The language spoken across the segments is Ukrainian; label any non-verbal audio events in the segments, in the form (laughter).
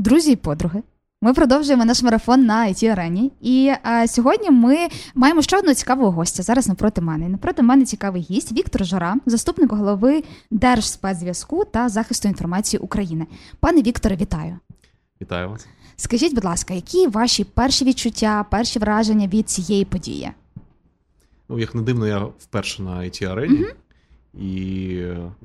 Друзі і подруги. Ми продовжуємо наш марафон на it арені І а, сьогодні ми маємо ще одного цікавого гостя. Зараз напроти мене. Напроти мене цікавий гість Віктор Жора, заступник голови Держспецзв'язку та захисту інформації України. Пане Вікторе, вітаю. Вітаю вас. Скажіть, будь ласка, які ваші перші відчуття, перші враження від цієї події? Ну, як не дивно, я вперше на it арені mm і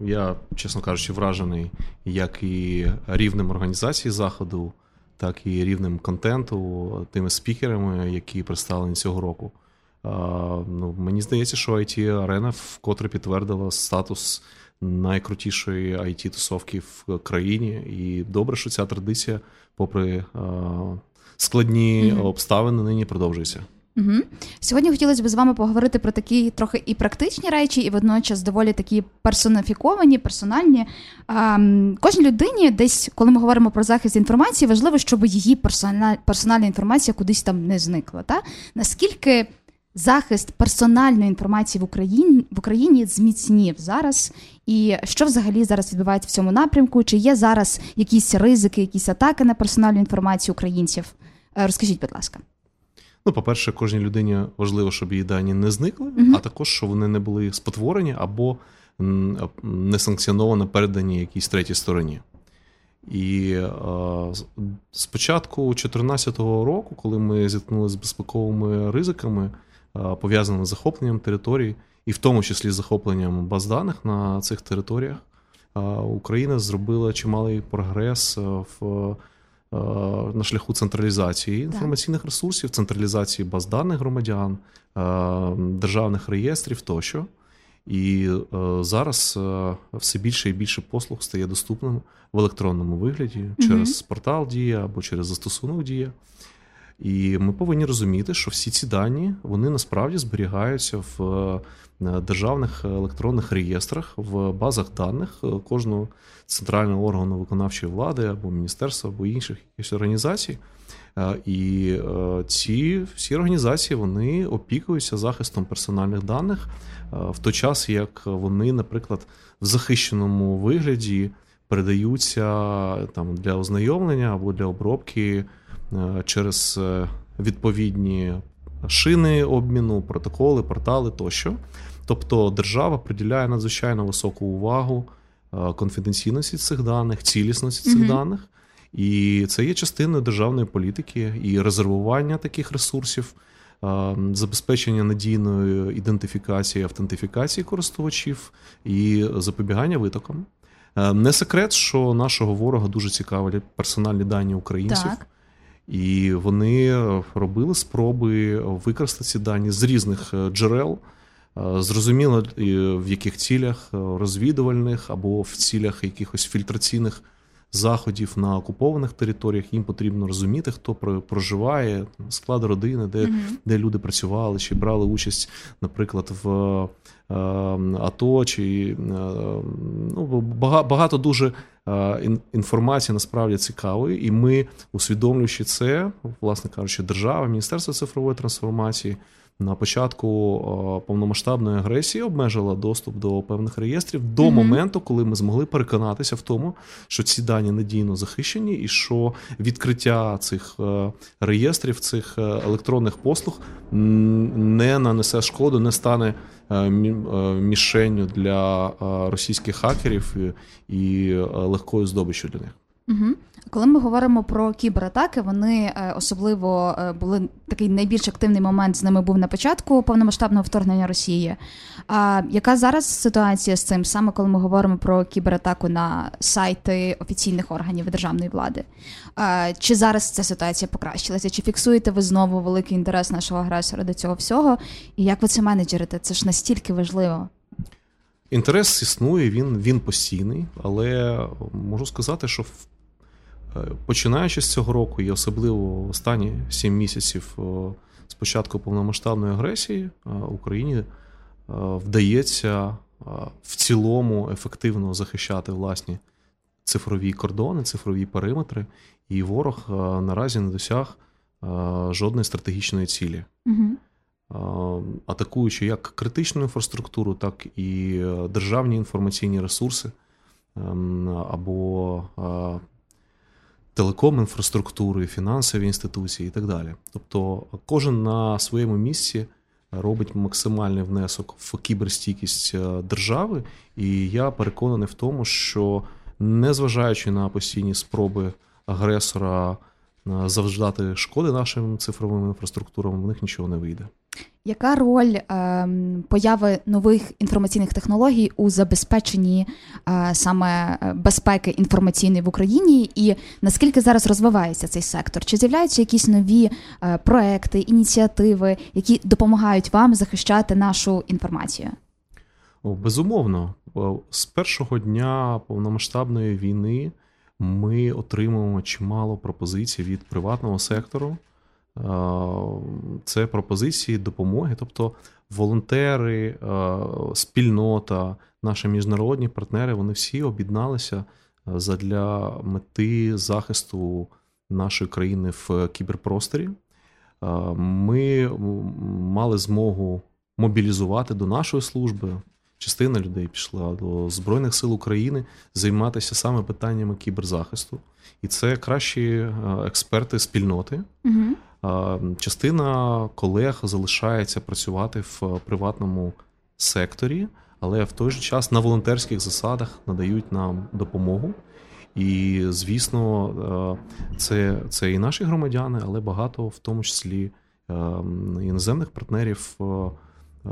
я, чесно кажучи, вражений як і рівнем організації заходу, так і рівнем контенту, тими спікерами, які представлені цього року. А, ну, Мені здається, що it арена вкотре підтвердила статус найкрутішої it тусовки в країні. І добре, що ця традиція, попри а, складні mm-hmm. обставини, нині продовжується. Угу. Сьогодні хотілося б з вами поговорити про такі трохи і практичні речі, і водночас доволі такі персоніфіковані, персональні. А, Кожній людині, десь, коли ми говоримо про захист інформації, важливо, щоб її персональна, персональна інформація кудись там не зникла. Та? Наскільки захист персональної інформації в Україні в Україні зміцнів зараз, і що взагалі зараз відбувається в цьому напрямку? Чи є зараз якісь ризики, якісь атаки на персональну інформацію українців? Е, розкажіть, будь ласка. Ну, по-перше, кожній людині важливо, щоб її дані не зникли, uh-huh. а також щоб вони не були спотворені або несанкціоновано передані якійсь третій стороні. І е, з початку 2014 року, коли ми зіткнулися з безпековими ризиками, е, пов'язаними з захопленням територій, і в тому числі з захопленням баз даних на цих територіях, е, Україна зробила чималий прогрес в. Е, на шляху централізації інформаційних ресурсів, централізації баз даних громадян, е, державних реєстрів тощо. І е, зараз все більше і більше послуг стає доступним в електронному вигляді через угу. портал Дія або через застосунок Дія. І ми повинні розуміти, що всі ці дані вони насправді зберігаються в державних електронних реєстрах, в базах даних кожного центрального органу виконавчої влади або міністерства, або інших якихось організацій. І е, ці всі організації вони опікуються захистом персональних даних в той час, як вони, наприклад, в захищеному вигляді передаються там для ознайомлення або для обробки е, через е, відповідні шини обміну, протоколи, портали тощо. Тобто держава приділяє надзвичайно високу увагу Е, конфіденційності цих даних, цілісності цих mm даних. І це є частиною державної політики і резервування таких ресурсів, е, забезпечення надійної ідентифікації, автентифікації користувачів і запобігання витокам. Е, не секрет, що нашого ворога дуже цікавлять персональні дані українців. Так. І вони робили спроби використати ці дані з різних джерел. Е, зрозуміло, в яких цілях е, розвідувальних або в цілях якихось фільтраційних заходів на окупованих територіях їм потрібно розуміти, хто проживає, склад родини, де mm-hmm. де люди працювали, чи брали участь, наприклад, в е, АТО, чи ну, багато дуже інформації насправді цікавої, і ми, усвідомлюючи це, власне кажучи, держава, Міністерство цифрової трансформації на початку повномасштабної агресії обмежила доступ до певних реєстрів до mm-hmm. моменту, коли ми змогли переконатися в тому, що ці дані надійно захищені, і що відкриття цих е, реєстрів, цих е, електронних послуг не нанесе шкоду, не стане е, мішенню для російських хакерів і легкою здобиччю для них. Угу. Коли ми говоримо про кібератаки, вони е, особливо е, були такий найбільш активний момент з ними був на початку повномасштабного вторгнення Росії. А яка зараз ситуація з цим, саме коли ми говоримо про кібератаку на сайти офіційних органів державної влади? Чи зараз ця ситуація покращилася? Чи фіксуєте ви знову великий інтерес нашого агресора до цього всього? І як ви це менеджерите? Це ж настільки важливо. Інтерес існує, він він постійний, але можу сказати, що Е, починаючи з цього року, і особливо останні сім місяців з початку повномасштабної агресії е, Україні е, вдається в цілому ефективно захищати власні цифрові кордони, цифрові периметри, і ворог наразі не досяг жодної стратегічної цілі. Угу. Атакуючи як критичну інфраструктуру, так і державні інформаційні ресурси ем, або телеком інфраструктури, фінансові інституції і так далі. Тобто, кожен на своєму місці робить максимальний внесок в кіберстійкість е, держави, і я переконаний в тому, що незважаючи на постійні спроби агресора е, завждати шкоди нашим цифровим інфраструктурам, в них нічого не вийде. Яка роль е, появи нових інформаційних технологій у забезпеченні е, саме безпеки інформаційної в Україні, і наскільки зараз розвивається цей сектор? Чи з'являються якісь нові е, проекти, ініціативи, які допомагають вам захищати нашу інформацію? Безумовно, з першого дня повномасштабної війни ми отримуємо чимало пропозицій від приватного сектору. Це пропозиції допомоги, тобто волонтери, спільнота, наші міжнародні партнери вони всі об'єдналися для мети захисту нашої країни в кіберпросторі. Ми мали змогу мобілізувати до нашої служби. Частина людей пішла до Збройних сил України займатися саме питаннями кіберзахисту. І це кращі експерти спільноти. Угу. Частина колег залишається працювати в приватному секторі, але в той же час на волонтерських засадах надають нам допомогу. І, звісно, це це і наші громадяни, але багато в тому числі іноземних партнерів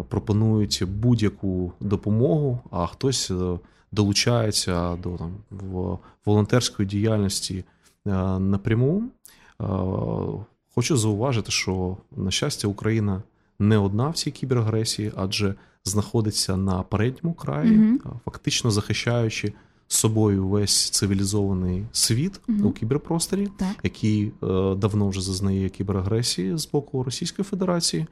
пропонують будь-яку допомогу, а хтось е, долучається до там волонтерської діяльності напряму. Хочу зауважити, що, на щастя, Україна не одна в цій кіберагресії, адже знаходиться на передньому краї, mm фактично захищаючи собою весь цивілізований світ mm у кіберпросторі, так. який е, давно вже зазнає кіберагресії з боку Російської Федерації.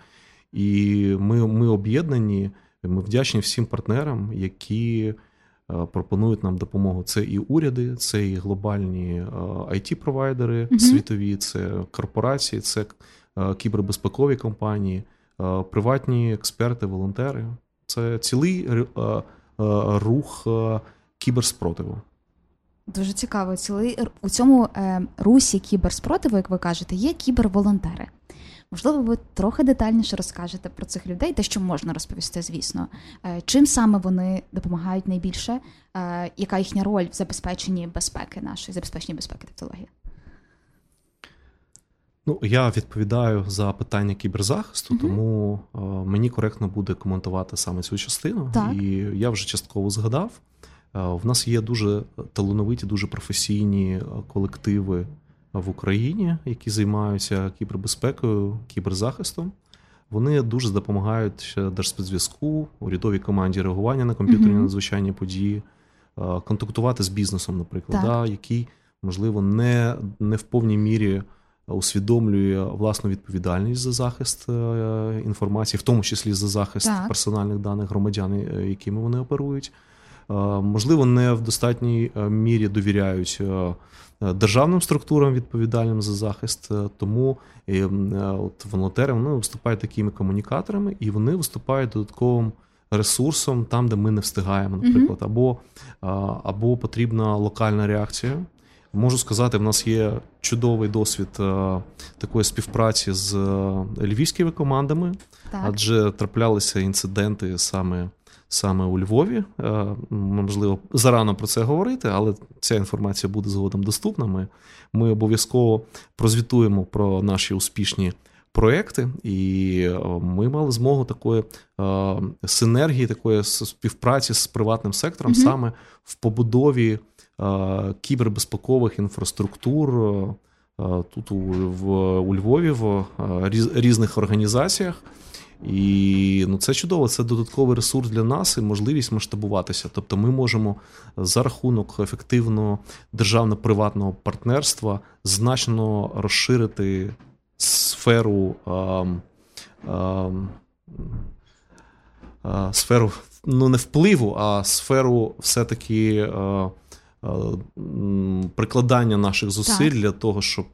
І ми, ми об'єднані, ми вдячні всім партнерам, які. Е, пропонують нам допомогу. Це і уряди, це і глобальні it е, провайдери угу. світові, це корпорації, це е, кібербезпекові компанії, приватні експерти, волонтери. Це цілий рух кіберспротиву. Дуже цікаво. Цілий у цьому русі кіберспротиву, як ви кажете, є кіберволонтери. Можливо, ви трохи детальніше розкажете про цих людей, те, що можна розповісти, звісно. Е, чим саме вони допомагають найбільше? Е, яка їхня роль в забезпеченні безпеки нашої, забезпеченні безпеки технології? Ну, я відповідаю за питання кіберзахисту, угу. тому е, мені коректно буде коментувати саме цю частину. Так. І я вже частково згадав. Е, в нас є дуже талановиті, дуже професійні колективи в Україні, які займаються кібербезпекою, кіберзахистом. Вони дуже допомагають держспецзв'язку, урядовій команді реагування на комп'ютерні mm-hmm. надзвичайні події, контактувати з бізнесом, наприклад, да, який, можливо, не, не в повній мірі усвідомлює власну відповідальність за захист е, інформації, в тому числі за захист так. персональних даних громадян, е, якими вони оперують. Можливо, не в достатній е, мірі довіряють Е, державним структурам відповідальним за захист. Е, тому е, от волонтери вони виступають такими комунікаторами, і вони виступають додатковим ресурсом там, де ми не встигаємо, наприклад, mm-hmm. або, або потрібна локальна реакція. Можу сказати, в нас є чудовий досвід такої співпраці з львівськими командами, так. адже траплялися інциденти саме саме у Львові. Е, можливо, зарано про це говорити, але ця інформація буде згодом доступна. Ми, ми обов'язково прозвітуємо про наші успішні. Проекти, і е, ми мали змогу такої е, синергії, такої співпраці з приватним сектором mm саме в побудові е, кібербезпекових інфраструктур е, тут у, в, у Львові в е, різних організаціях. І ну, це чудово, це додатковий ресурс для нас і можливість масштабуватися. Тобто ми можемо за рахунок ефективного державно-приватного партнерства значно розширити сферу а, а, а, сферу ну не впливу, а сферу все-таки прикладання наших зусиль так. для того, щоб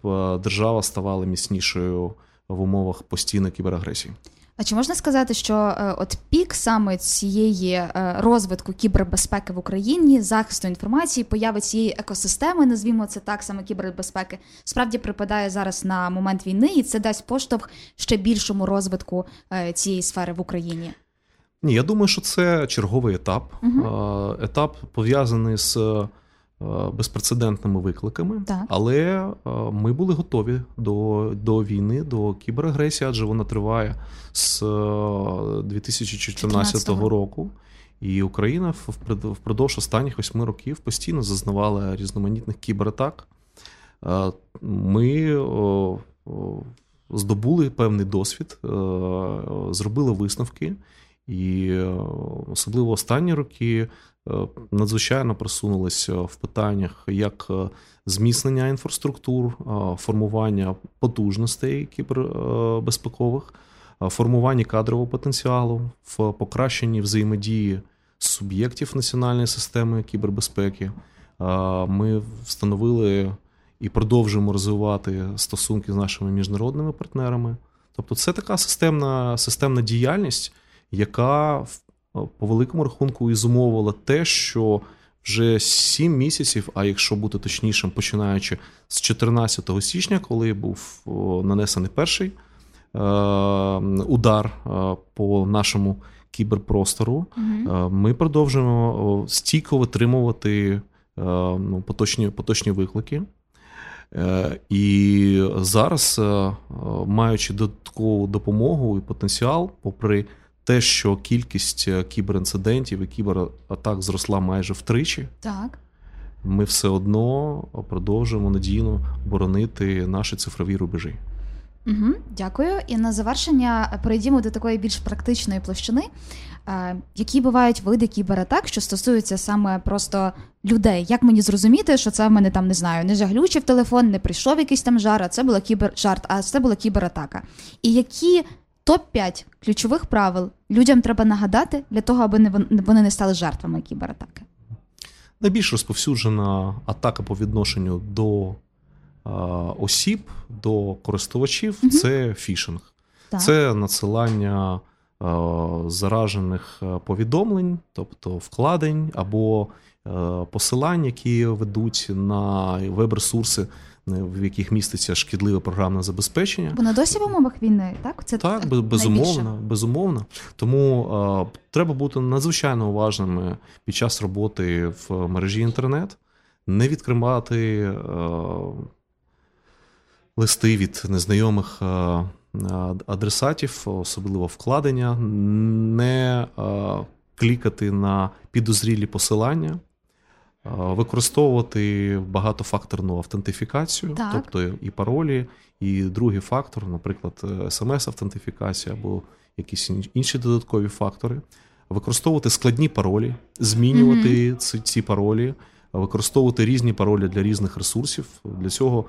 держава ставала міцнішою в умовах постійної кіберагресії. А чи можна сказати, що е, от пік саме цієї е, розвитку кібербезпеки в Україні, захисту інформації, появи цієї екосистеми, назвімо це так, саме кібербезпеки, справді припадає зараз на момент війни, і це дасть поштовх ще більшому розвитку е, цієї сфери в Україні? Ні, я думаю, що це черговий етап. Угу. Етап пов'язаний з безпрецедентними викликами, так. але ми були готові до до війни, до кіберагресії, адже вона триває з 2014 14. року. І Україна впродовж останніх восьми років постійно зазнавала різноманітних кібератак. Ми здобули певний досвід, зробили висновки, і особливо останні роки Е, надзвичайно просунулися в питаннях як е, зміцнення інфраструктур, е, формування потужностей кібербезпекових, формування кадрового потенціалу, в покращенні взаємодії суб'єктів національної системи кібербезпеки. Ми встановили і продовжуємо розвивати стосунки з нашими міжнародними партнерами. Тобто, це така системна, системна діяльність, яка по великому рахунку і зумовувала те, що вже 7 місяців, а якщо бути точнішим, починаючи з 14 січня, коли був нанесений перший е, удар е, по нашому кіберпростору, угу. ми продовжуємо стійко витримувати ну, поточні, поточні виклики. І зараз, маючи додаткову допомогу і потенціал, попри те, що кількість е, кіберінцидентів і кібератак зросла майже втричі, так. ми все одно продовжуємо надійно боронити наші цифрові рубежі. Угу, Дякую. І на завершення перейдімо до такої більш практичної площини. Е, які бувають види кібератак, що стосуються саме просто людей? Як мені зрозуміти, що це в мене там не знаю, не заглючив телефон, не прийшов якийсь там жар, а це була кібер жарт, а це була кібератака. І які топ-5 ключових правил людям треба нагадати для того, аби вони не стали жертвами кібератаки. Найбільш розповсюджена атака по відношенню до а, осіб, до користувачів угу. це фішинг. Так. Це надсилання а, заражених повідомлень, тобто вкладень або а, посилань, які ведуть на веб-ресурси в яких міститься шкідливе програмне забезпечення. Бо на досі в умовах війни, так? Це так, безумовно, найбільше. безумовно. Тому а, треба бути надзвичайно уважними під час роботи в мережі інтернет, не а, листи від незнайомих а, адресатів, особливо вкладення, не клікати на підозрілі посилання використовувати багатофакторну автентифікацію, так. тобто і паролі, і другий фактор, наприклад, смс-автентифікація або якісь інші додаткові фактори, використовувати складні паролі, змінювати mm-hmm. ці, ці паролі. Використовувати різні паролі для різних ресурсів. Для цього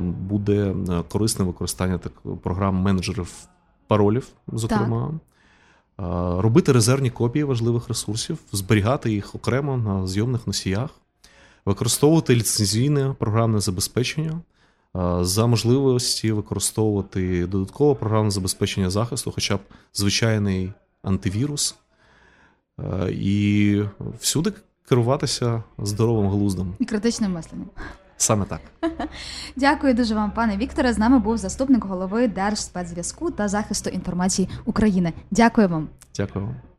буде корисне використання так програм менеджерів паролів, зокрема. Так робити резервні копії важливих ресурсів, зберігати їх окремо на зйомних носіях, використовувати ліцензійне програмне забезпечення, за можливості використовувати додаткове програмне забезпечення захисту, хоча б звичайний антивірус, і всюди керуватися здоровим глуздом і критичним мисленням. Саме так. (laughs) Дякую дуже вам, пане Вікторе. З нами був заступник голови Держспецзв'язку та захисту інформації України. Дякую вам. Дякую вам.